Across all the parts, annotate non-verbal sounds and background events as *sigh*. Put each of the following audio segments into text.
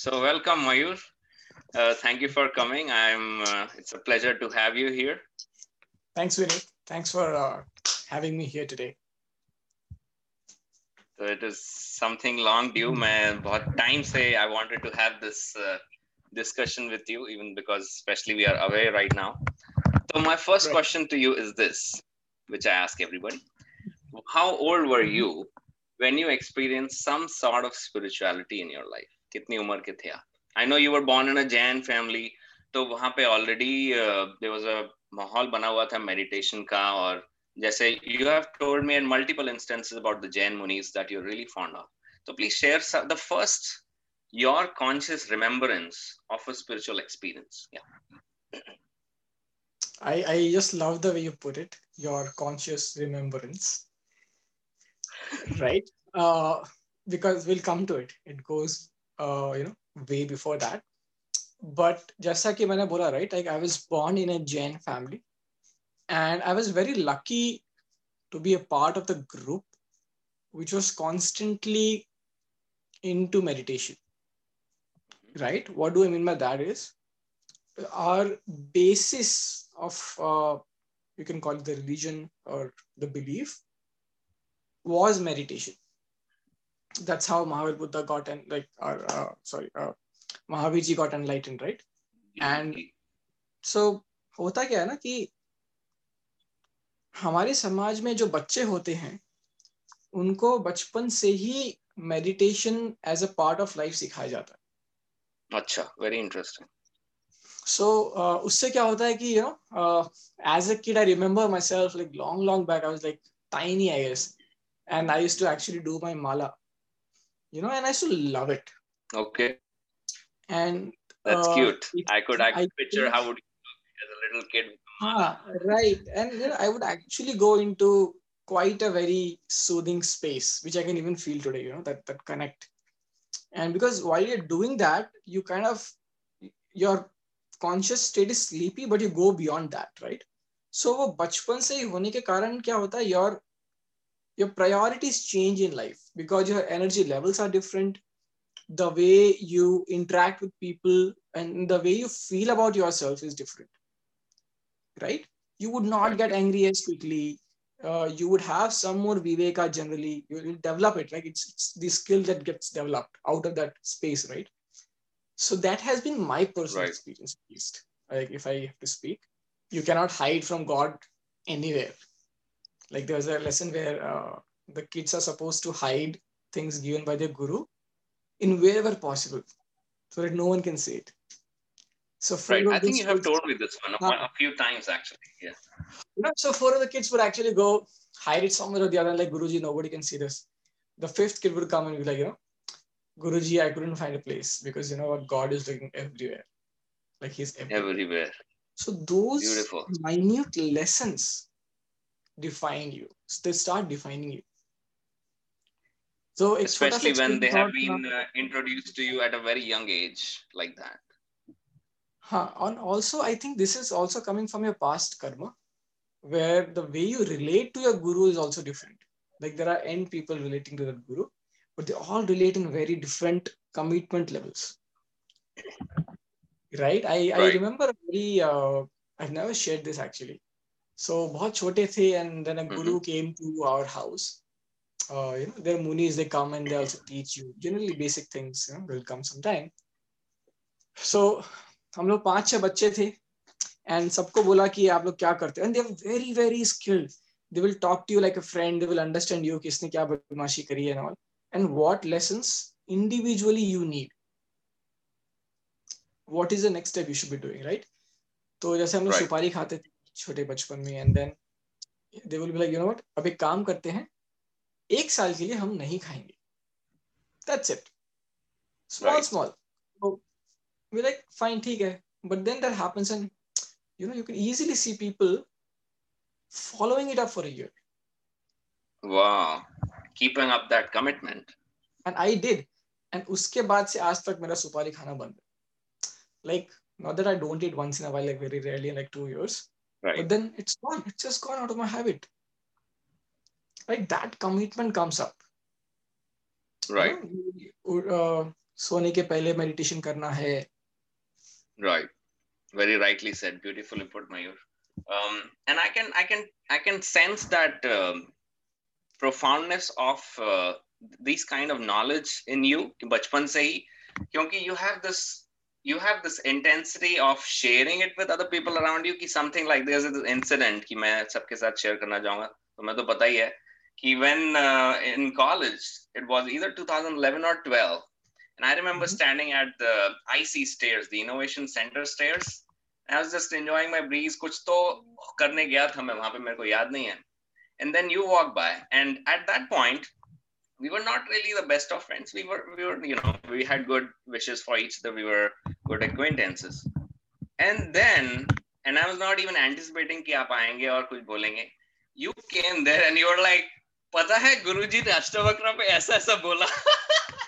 So welcome, Mayur. Uh, thank you for coming. I'm. Uh, it's a pleasure to have you here. Thanks, Vinny. Thanks for uh, having me here today. So it is something long due. मैं बहुत time से I wanted to have this uh, discussion with you, even because especially we are away right now. So my first Right. question to you is this, which I ask everybody: How old were you when you experienced some sort of spirituality in your life? कितनी उम्र के थे आप? I know you were born in a Jain family, तो वहाँ पे already uh, there was a माहौल बना हुआ था meditation का और जैसे you have told me in multiple instances about the Jain munis that you're really fond of. So please share some, the first your conscious remembrance of a spiritual experience. Yeah. I, I just love the way you put it, your conscious remembrance. Right? Uh, because we'll come to it. It goes, uh, you know, way before that. But जैसा कि मैंने बोला, right? Like I was born in a Jain family, and I was very lucky to be a part of the group, which was constantly into meditation. Right? What do I mean by that is our basis of uh, you can call it the religion or the belief was meditation That's how mahavir buddha got and like or uh, sorry uh, mahavir ji got enlightened right And- so होता क्या है ना कि हमारे समाज में जो बच्चे होते हैं उनको बचपन से ही meditation as a part of life सिखाया जाता है अच्छा very interesting. so uh, उससे क्या होता है कि you know uh, as a kid I remember myself like long long back I was like tiny I guess and I used to actually do my mala you know and I used to love it Okay, and that's uh, cute. it- I could I I could picture think- how would you look as a little kid. ah, right and you know, I would actually go into quite a very soothing space which I can even feel today you know that that connect and because while you're doing that you kind of your conscious state is sleepy but you go beyond that right so वो बचपन से ही होने के कारण क्या होता है your your priorities change in life because your energy levels are different. The way you interact with people and the way you feel about yourself is different right? You would not get angry as quickly. Uh, you would have some more viveka generally. You will develop it like it's, it's the skill that gets developed out of that space right? So that has been my personal Right. experience at least. Like if i have to speak you cannot hide from god anywhere like there's a lesson where uh, the kids are supposed to hide things given by their guru in wherever possible so that no one can see it so Right. I think you have told me this one Ah. a few times actually. Yeah. you know, so four of the kids would actually go hide it somewhere or the other, like Guruji, nobody can see this. The fifth kid would come and be like, you know, Guruji, I couldn't find a place because you know what, God is looking everywhere. Like he's everywhere. Everywhere. So those Beautiful. minute lessons define you. They start defining you. So especially when they have been uh, introduced to you at a very young age, like that. Huh. And also, I think this is also coming from your past karma, where the way you relate to your guru is also different. Like there are n people relating to the guru, but they all relate in very different commitment levels. Right? I, right. I remember very, uh, I've never shared this actually. So, बहुत छोटे थे, and then a guru came to our house. Uh, you know, there are munis, they come and they also teach you generally basic things, you know, will come sometime. So, हम लोग पाँच छह बच्चे थे and सबको बोला कि आप लोग क्या करते हो and they very very skilled they will talk to you like a friend they will understand you किसने क्या बदमाशी करी है all and what lessons individually you need what is the next step you should be doing right तो जैसे हम लोग Right. सुपारी खाते थे छोटे बचपन में and then they will be like you know what अब एक काम करते हैं एक साल के लिए हम नहीं खाएँगे। That's it small small we like fine ठीक है। But then that happens and you know you can easily see people following it up for a year wow keeping up that commitment and I did and उसके बाद से आज तक मेरा सुपारी खाना बंद है। Like not that I don't eat once in a while like very rarely in like 2 Right. but then it's gone it's just gone out of my habit like that commitment comes up Right. You know, uh, सोने के पहले meditation करना है right very rightly said beautifully put mayur um, and i can i can i can sense that um, profoundness of uh, these kind of knowledge in you कि बचपन से ही क्योंकि you have this you have this intensity of sharing it with other people around you कि something like there's this incident कि मैं सबके साथ share करना चाहूंगा तो मैं तो पता ही है कि when uh, in college it was either 2011 or 12 and I remember Mhm. standing at the IC stairs the innovation center stairs I was just enjoying my breeze कुछ तो करने गया था मैं वहां पे मेरे को याद नहीं है and then you walk by and at that point we were not really the best of friends. We were, we were, you know, we had good wishes for each other. We were good acquaintances. And then, and I was not even anticipating कि आप आएंगे और कुछ बोलेंगे. You came there and you were like, पता है गुरुजी अष्टावक्र पे ऐसा ऐसा बोला.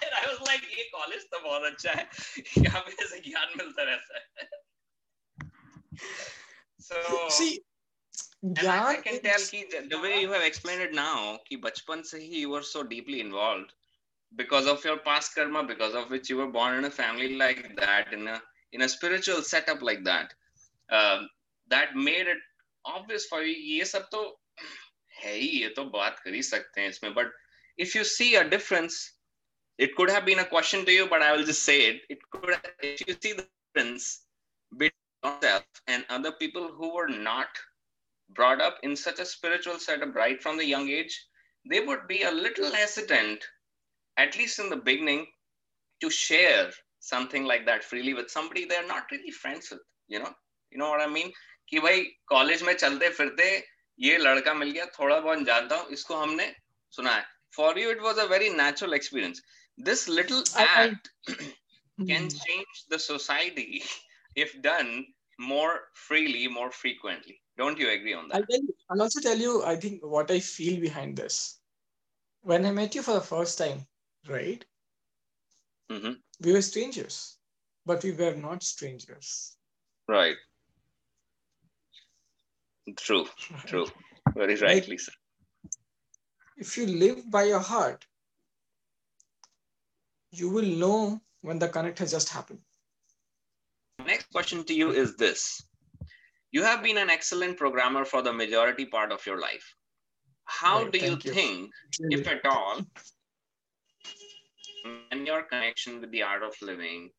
and I was like, ये college तो बहुत अच्छा है. यहाँ पे ऐसे ज्ञान मिलता रहता है. so see and I, I ज्ञान can is- tell ki the, the way you have explained it now, ki bachpan se hi you were so deeply involved because of your past karma, because of which you were born in a family like that, in a in a spiritual setup like that, um, that made it obvious for you. ये सब तो है ही ये तो बात कर ही सकते हैं इसमें. But if you see a difference, it could have been a question to you, but I will just say it. It could, if you see the difference between yourself and other people who were not brought up in such a spiritual setup right from the young age, they would be a little hesitant, at least in the beginning, to share something like that freely with somebody they're not really friends with. You know, you know what I mean? कि भाई college में चलते फिरते ये लड़का मिल गया थोड़ा बहुत जानता हूँ इसको हमने सुना है for you it was a very natural experience this little I- I- act can Hmm. change the society if done more freely, more frequently. don't you agree on that? I'll, tell you, I'll also tell you, I think, what I feel behind this. When I met you for the first time, right? Mhm. We were strangers, but we were not strangers. Right. True, true. Very Like- rightly said. If you live by your heart, you will know when the connect has just happened. Next question to you is this You have been an excellent programmer for the majority part of your life. How Right, do you thank you. think, if at all, and your connection with the art of living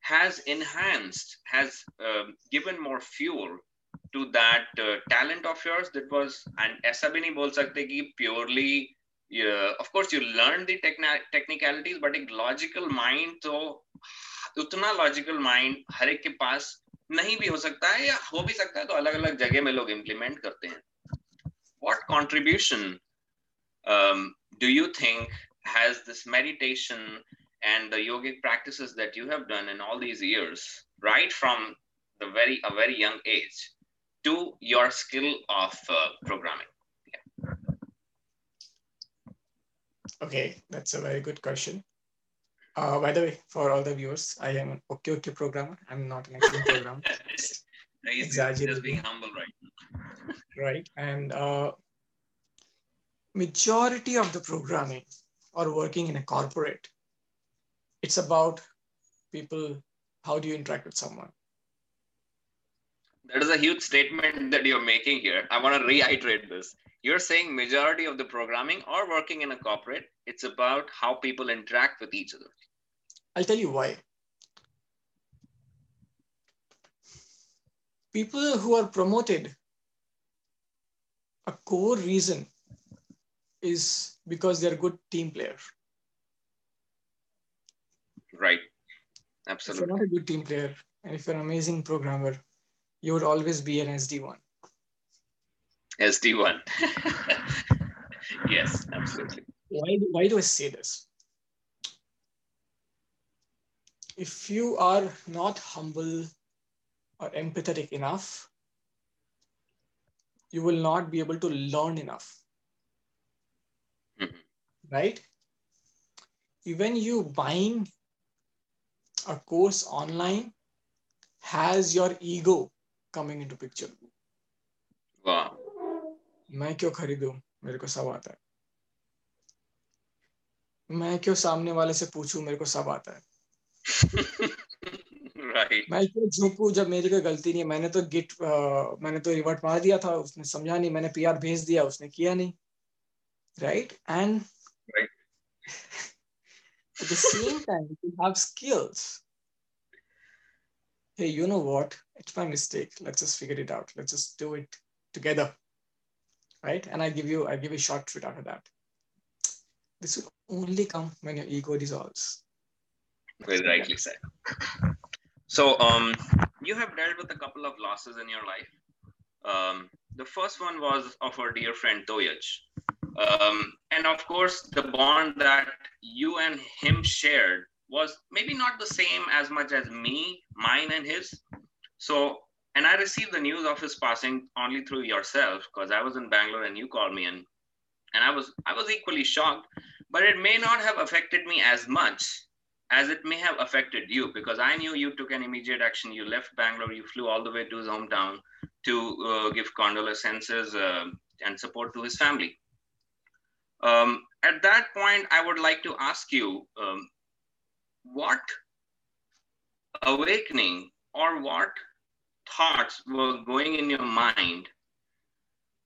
has enhanced, has um, given more fuel to that uh, talent of yours that was, and ऐसा भी नहीं बोल सकते कि purely, yeah, of course you learned the techna- technicalities, but एक logical mind तो उतना logical mind हर एक के पास नहीं भी हो सकता है या हो भी सकता है तो अलग अलग जगह में लोग implement करते हैं. What contribution um, do you think has this meditation and the yogic practices that you have done in all these years, right from the very a very young age, to your skill of uh, programming? Okay, that's a very good question. Uh, by the way, for all the viewers, I am an okay okay programmer. I'm not an excellent programmer, *laughs* He's just Exaggerating. being humble, right? right? And uh, majority of the programming or working in a corporate, it's about people. How do you interact with someone? That is a huge statement that you're making here. I want to reiterate this. You're saying majority of the programming or working in a corporate, it's about how people interact with each other. I'll tell you why. People who are promoted, a core reason is because they're good team players. Right. Absolutely. If you're not a good team player and if you're an amazing programmer, you would always be an SD1. SD1. *laughs* yes, absolutely. Why, why do I say this? If you are not humble or empathetic enough, you will not be able to learn enough. Mhm. Right? Even you buying a course online has your ego coming into picture. Wow. मैं क्यों खरीदू? मेरे को सब आता है। मैं क्यों सामने वाले से पूछू? मेरे को सब आता है। मैं क्यों झोंकू जब मेरी कोई गलती नहीं है? मैंने तो गिट आ, मैंने तो रिवर्ट मार दिया था उसने समझा नहीं मैंने पीआर भेज दिया उसने किया नहीं। Right and at the same time you have skills hey you know what it's my mistake let's just figure it out let's just do it together right? And i give you i give you a short treat after that. This will only come when your ego dissolves. Very rightly said. So um you have dealt with a couple of losses in your life. Um the first one was of our dear friend toyaj. Um, and of course the bond that you and him shared was maybe not the same as much as me mine and his. So and i received the news of his passing only through yourself because i was in bangalore and you called me and and i was i was equally shocked but it may not have affected me as much as it may have affected you because i knew you took an immediate action. You left bangalore you flew all the way to his hometown to uh, give condolences uh, and support to his family. Um, at that point, I would like to ask you um, what awakening or what thoughts were going in your mind,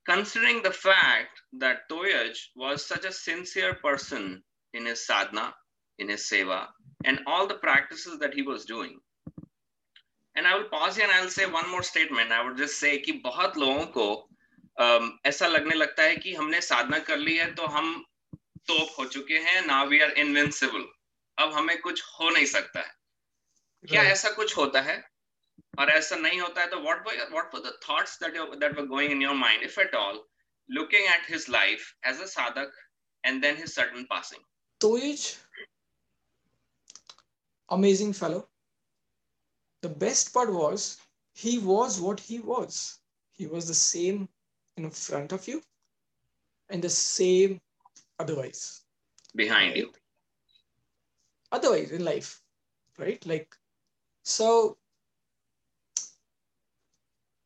considering the fact that Toyaj was such a sincere person in his sadhana, in his seva, and all the practices that he was doing. And I will pause here and I'll say one more statement. I would just say कि बहुत लोगों को um, ऐसा लगने लगता है कि हमने साधना कर ली है तो हम तोप हो चुके हैं ना वी आर इनविंसिबल अब हमें कुछ हो नहीं सकता है क्या Right. ऐसा कुछ होता है Or ऐसा नहीं होता what were the thoughts that were going in your mind if at all looking at his life as a sadhak, and then his sudden passing? Toyaj amazing fellow. The best part was he was what he was. He was the same in front of you and the same otherwise. Behind you. Otherwise in life right? Like so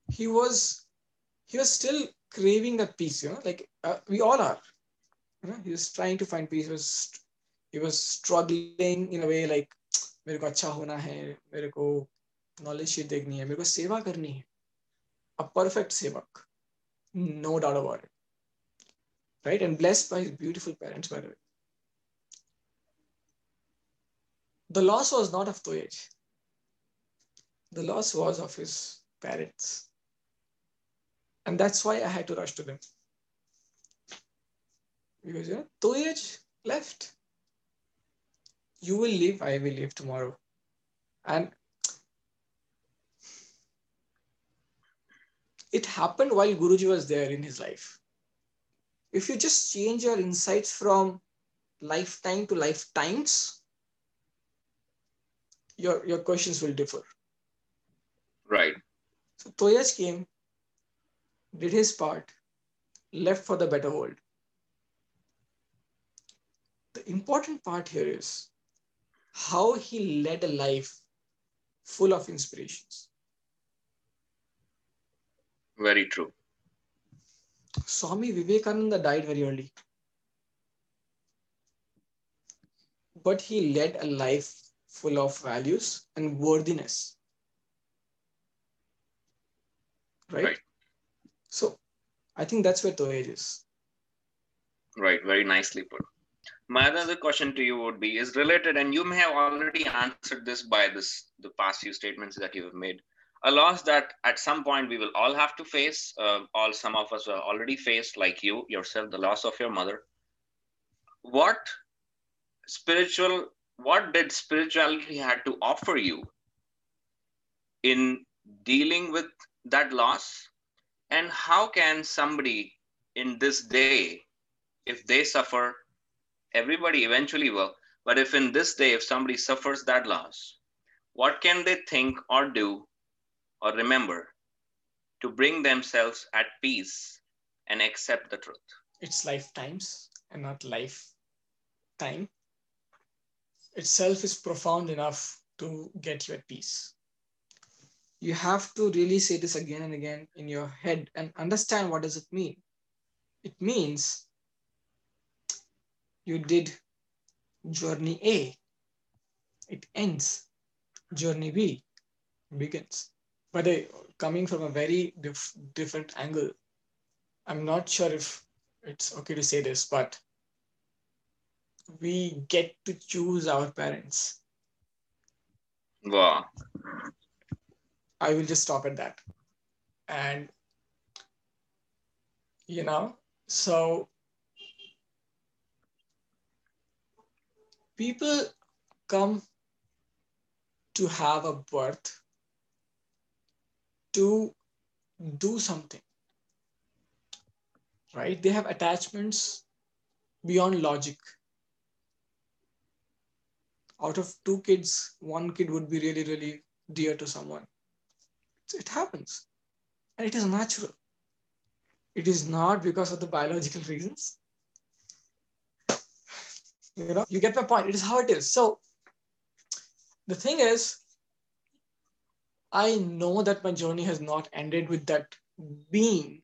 he was he was still craving that peace, you know, like uh, we all are. You know, he was trying to find peace. He was he was struggling in a way like मेरे को अच्छा होना है मेरे को knowledge sheet देखनी है मेरे को सेवा करनी है a perfect sevak no doubt about it right and blessed by his beautiful parents by the way the loss was not of Toyaj. The loss was of his parents. And that's why I had to rush to them. Because you know, Toyaj left. You will leave, I will leave tomorrow. And it happened while Guruji was there in his life. If you just change your insights from lifetime to lifetimes, your, your questions will differ. right So Toyaj came, did his part, left for the better world. The important part here is how he led a life full of inspirations. very true Swami Vivekananda died very early. But he led a life full of values and worthiness. Right? Right. I think that's where Toyaj is. Right, very nicely put. My other question to you would be is related, and you may have already answered this by this the past few statements that you have made. A loss that at some point we will all have to face. Uh, all some of us are already faced, like you yourself, the loss of your mother. What spiritual? What did spirituality had to offer you in dealing with that loss? And how can somebody in this day, if they suffer everybody eventually will. But if in this day, if somebody suffers that loss, what can they think or do or remember to bring themselves at peace and accept the truth? It's lifetimes and not lifetime. Itself is profound enough to get you at peace. You have to really say this again and again in your head and understand what does it mean. It means you did journey A it ends. Journey B begins. But coming from a very dif- different angle, I'm not sure if it's okay to say this, but we get to choose our parents. Wow. I will just stop at that. And, you know, so people come to have a birth to do something, right? They have attachments beyond logic. Out of two kids, one kid would be really, really dear to someone. It happens. And it is natural. It is not because of the biological reasons. You know, you get my point. It is how it is. So the thing is, I know that my journey has not ended with that being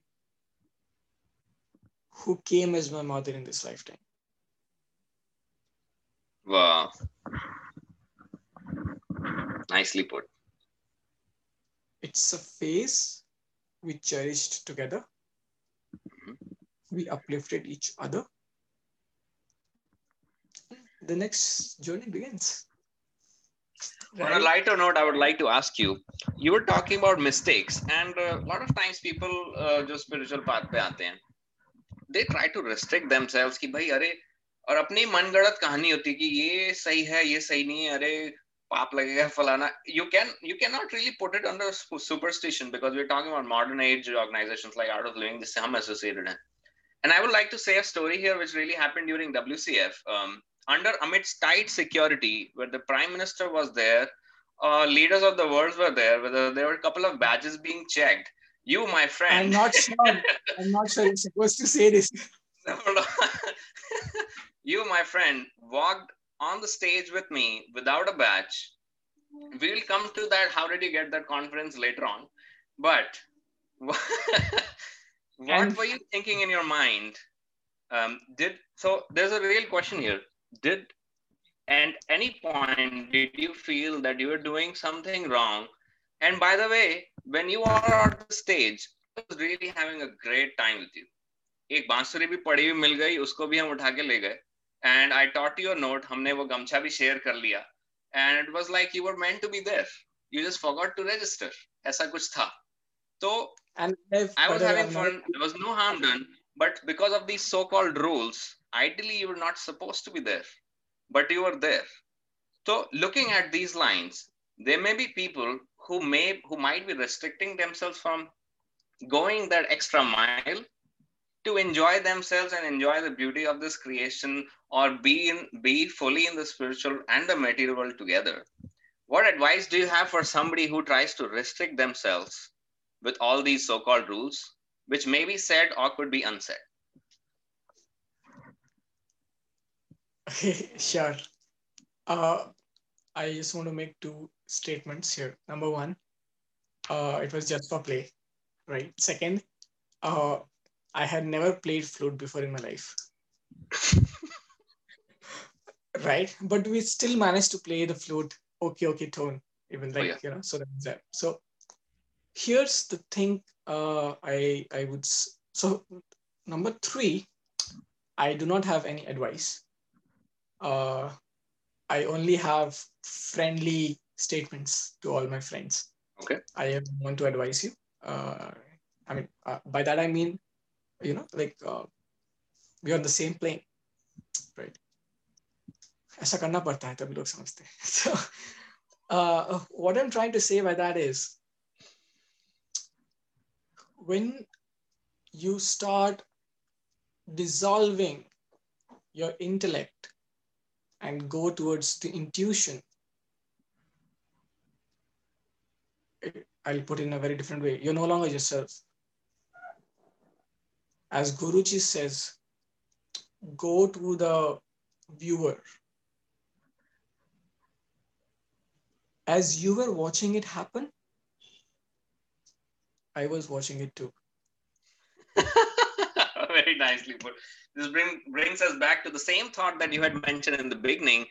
who came as my mother in this lifetime. Wow. Nicely put. It's a phase we cherished together. We uplifted each other. The next journey begins. On a lighter note, I would like to ask you. You were talking about mistakes, and a lot of times people uh, जो spiritual path पे आते हैं, they try to restrict themselves कि भाई अरे और अपनी मनगढ़ंत कहानी होती है कि ये सही है ये सही नहीं है अरे पाप लगेगा फलाना you can you cannot really put it under superstition because we're talking about modern age organizations like Art of Living, the Sam associated in. And I would like to say a story here which really happened during WCF. Um, under amidst tight security, where the prime minister was there, uh, leaders of the world were there, whether there were a couple of badges being checked. You, my friend. I'm not sure. *laughs* I'm not sure you're supposed to say this. *laughs* you, my friend, walked on the stage with me without a badge we will come to that how did you get that conference later on but *laughs* what And- were you thinking in your mind um, did so there's a real question here did at any point did you feel that you were doing something wrong and by the way when you are on the stage I was really having a great time with you एक बांसुरी भी पड़ी हुई मिल गई उसको भी हम उठा के ले गए and I taught you a note हमने वो गमछा भी शेयर कर लिया and it was like you were meant to be there you just forgot to register ऐसा कुछ था तो And if, I was by the way, having I'm fun. not- There was no harm done. But because of these so-called rules, ideally you were not supposed to be there, but you were there. So looking at these lines, there may be people who may who might be restricting themselves from going that extra mile to enjoy themselves and enjoy the beauty of this creation or be in be fully in the spiritual and the material world together. What advice do you have for somebody who tries to restrict themselves with all these so-called rules, which may be said or could be unsaid. *laughs* sure. Uh, I just want to make two statements here. Number one, uh, it was just for play, right? Second, uh, I had never played flute before in my life, *laughs* right? But we still managed to play the flute, okay, okay tone, even like yeah. you know. So that's that. So here's the thing. Uh, I I would so number three, I do not have any advice uh, I only have friendly statements to all my friends. Okay. I want to advise you. Uh, I mean, uh, by that I mean, you know, like uh, we are on the same plane, right? ऐसा करना पड़ता है तभी लोग समझते हैं. So, uh, what I'm trying to say by that is, when you start dissolving your intellect and go towards the intuition. I'll put it in a very different way. You're no longer yourself. As Guruji says, go to the viewer. As you were watching it happen, I was watching it too. *laughs* Very nicely put. This bring, brings us back to the same thought that you had mentioned in the beginning.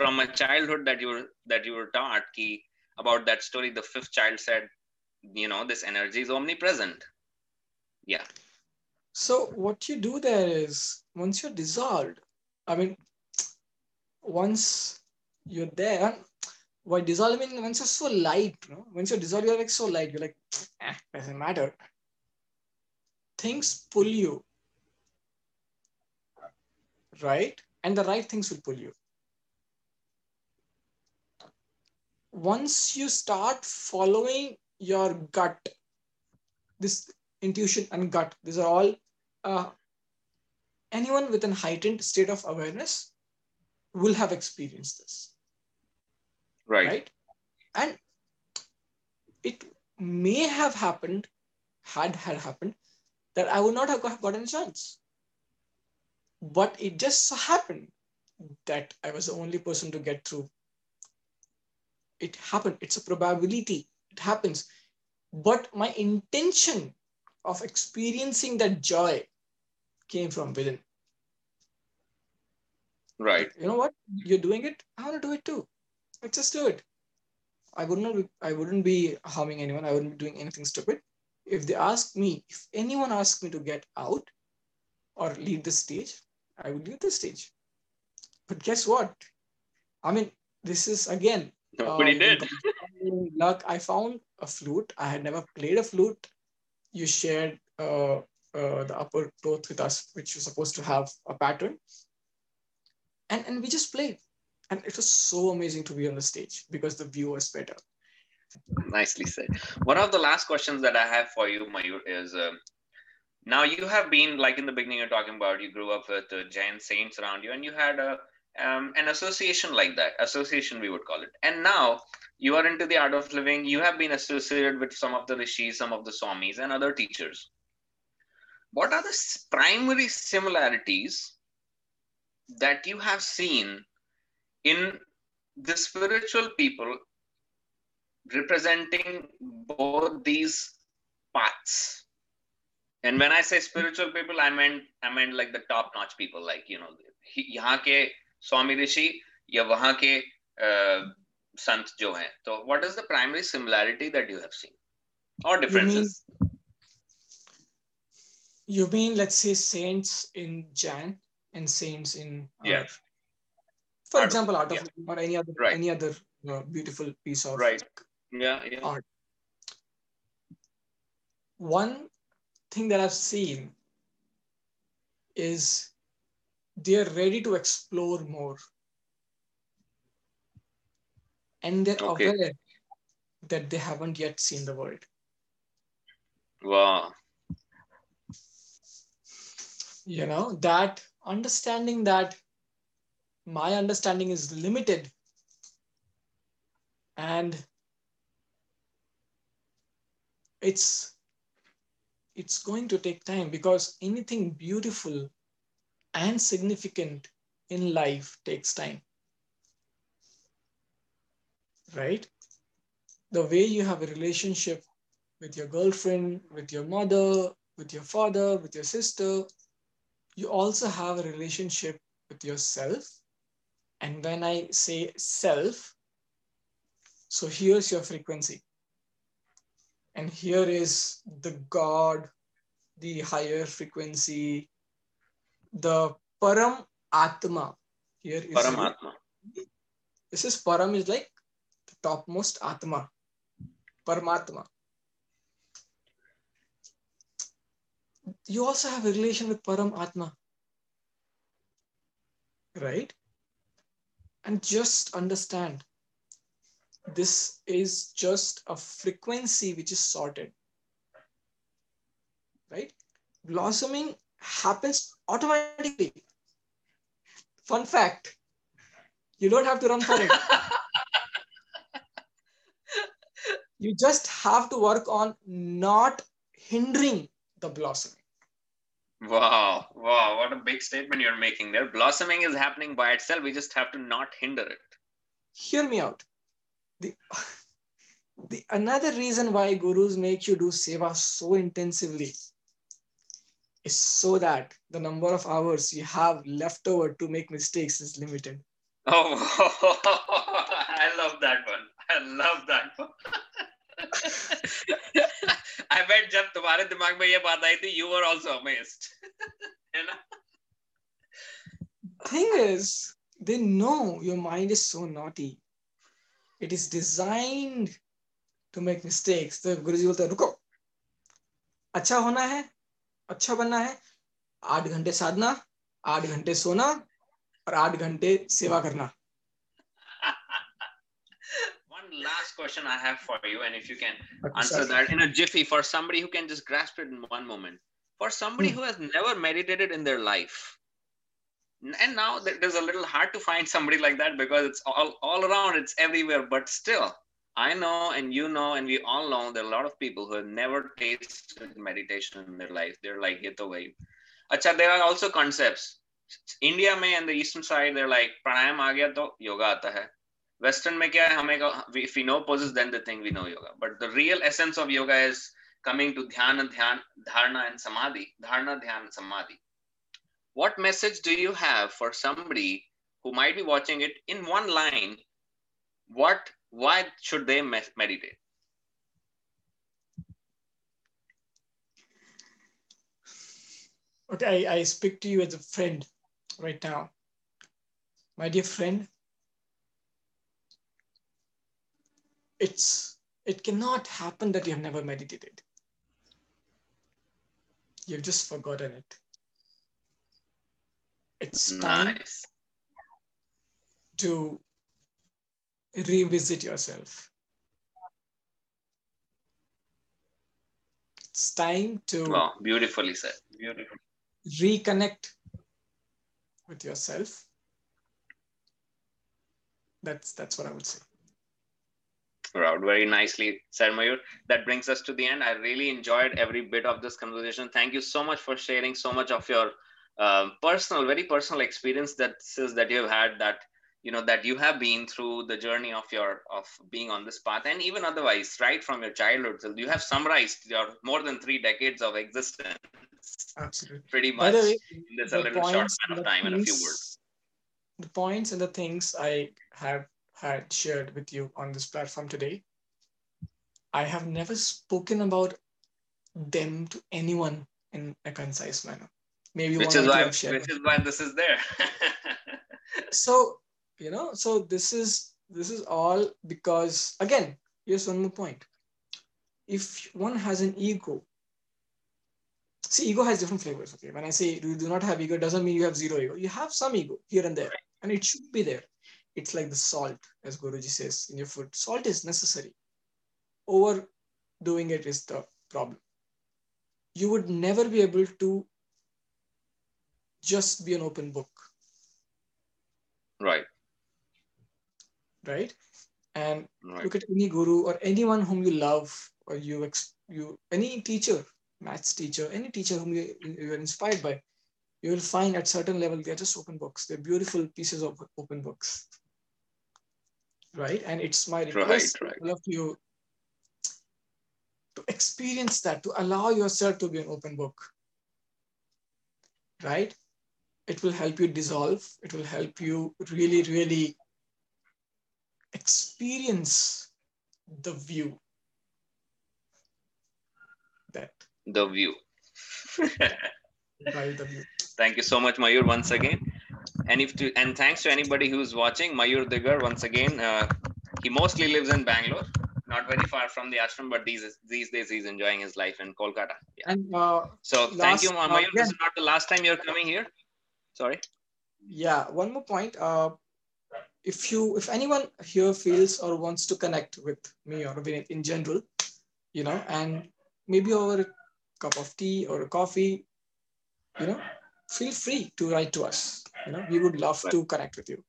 from a childhood that you were that you were taught ki, about that story the fifth child said you know this energy is omnipresent yeah so what you do there is once you're dissolved i mean once you're there why dissolve I mean once you're so light you know? once you're dissolved you're like so light you're like eh, doesn't matter. Things pull you. Right? And the right things will pull you. Once you start following your gut this intuition and gut these are all uh, anyone with a heightened state of awareness will have experienced this. Right, right? and it may have happened had had happened that i would not have got, gotten a chance. But it just so happened that i was the only person to get through. It happened. It's a probability. It happens. But my intention of experiencing that joy came from within. Right. You know what? You're doing it i want to do it too. Let's just do it. I would not be, i wouldn't be harming anyone. I wouldn't be doing anything stupid. If they ask me if anyone asks me to get out or leave the stage i would leave the stage. But guess what? I mean this is again Nobody uh, did. *laughs* luck, I found a flute. I had never played a flute. You shared uh, uh, the upper cloth with us, which was supposed to have a pattern. And, and we just played. And it was so amazing to be on the stage because the view was better. Nicely said. One of the last questions that I have for you, Mayur, is um, now you have been, like in the beginning, you're talking about you grew up with uh, Jain saints around you and you had a um, an association like that association we would call it and now you are into the art of living you have been associated with some of the rishis some of the swamis and other teachers what are the primary similarities that you have seen in the spiritual people representing both these paths and when i say spiritual people i meant i meant like the top notch people like you know यहाँ के स्वामी ऋषि या वहां के संत जो हैं तो what is the primary similarity that you have seen और differences You mean let's say saints in Jain and saints in yeah our, for art example art of yeah. or any other right. any other uh, beautiful piece of right yeah, yeah art one thing that I've seen is they're ready to explore more. And they're okay. aware that they haven't yet seen the world. Wow. You know, that understanding that my understanding is limited and it's it's going to take time because anything beautiful and significant in life takes time. Right? The way you have a relationship with your girlfriend, with your mother, with your father, with your sister, you also have a relationship with yourself. And when I say self, so here's your frequency. And here is the God, the higher frequency, the Param Atma. Here is Paramatma. This is Param is like the topmost Atma. Paramatma. You also have a relation with Param Atma. Right? And just understand this is just a frequency which is sorted. Right? Blossoming happens automatically. Fun fact you don't have to run for it. *laughs* you just have to work on not hindering the blossoming. Wow, wow, what a big statement you're making there. Blossoming is happening by itself. We just have to not hinder it. Hear me out. The, the another reason why gurus make you do seva so intensively is so that the number of hours you have left over to make mistakes is limited. Oh, *laughs* I love that one. I love that one. *laughs* I bet जब तुम्हारे दिमाग में ये बात आई थी, you were also amazed. है ना? Thing is, they know your mind is so naughty. It is designed to make mistakes. तो गुरुजी बोलते हैं रुको अच्छा होना है अच्छा बनना है आठ घंटे साधना आठ घंटे सोना और आठ घंटे सेवा करना question I have for you, and if you can answer that in a jiffy for somebody who can just grasp it in one moment, for somebody hmm. who has never meditated in their life, and now there's a little hard to find somebody like that because it's all, all around, it's everywhere, but still, I know and you know and we all know there are a lot of people who have never tasted meditation in their life. They're like, get away. Acha, there are also concepts. India may and the eastern side, they're like, pranayam aagya to yoga aata hai. Western में क्या है हमें का- if we know poses, then the thing we know yoga. But the real essence of yoga is coming to dhyana, dhyan, dharna, and samadhi. Dharna, dhyan, and samadhi. What message do you have for somebody who might be watching it in one line? What, why should they me- meditate? Okay, I, I speak to you as a friend right now. My dear friend, it's it cannot happen that you have never meditated. You've just forgotten it. It's time Nice. to revisit yourself. It's time to Wow, beautifully said. Beautiful. reconnect with yourself. That's that's what I would say. Right, very nicely said, Mayur. That brings us to the end. I really enjoyed every bit of this conversation. Thank you so much for sharing so much of your um, personal, very personal experience that says that you have had that you know that you have been through the journey of your of being on this path and even otherwise right from your childhood till you have summarized your more than three decades of existence Absolutely. pretty much way, in this a little short span of time and a few words The points and the things I have had shared with you on this platform today, I have never spoken about them to anyone in a concise manner. Maybe which one is why which is why this is there. *laughs* So you know so this is this is all because again here's one more point. If one has an ego see ego has different flavors okay? When i say you do not have ego doesn't mean you have zero ego. You have some ego here and there and it should be there it's like the salt as guruji says in your food. Salt is necessary. Overdoing it is the problem. You would never be able to just be an open book. Right. Right? And right. look at any guru or anyone whom you love or you ex- you any teacher maths teacher any teacher whom you, you are inspired by you will find at certain level they're just open books. They're beautiful pieces of open books right and it's my request right. to all of you to experience that to allow yourself to be an open book right it will help you dissolve it will help you really really experience the view that the view *laughs* by the view Thank you so much, Mayur, once again. And if to, and thanks to anybody who's watching, Mayur Digar, once again, uh, he mostly lives in Bangalore, not very far from the ashram, but these these days he's enjoying his life in Kolkata. Yeah. and uh, So thank Last- you, uh, Mayur. This is not the last time you're coming here. Sorry. yeah one more point uh, if you if anyone here feels or wants to connect with me or Vinit in general you know and maybe over a cup of tea or a coffee you know feel free to write to us you know we would love to connect with you.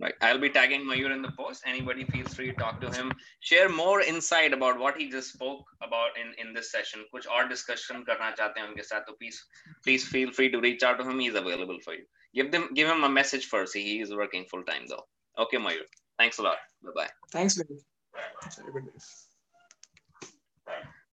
Right i'll be tagging mayur in the post. Anybody feels free to talk to him. Share more insight about what he just spoke about in in this session. kuch aur discussion karna chahte hain unke sath to please please feel free to reach out to him. He's available for you. Give them give him a message first. He is working full time though. Okay mayur. Thanks a lot. Bye bye thanks Mayur.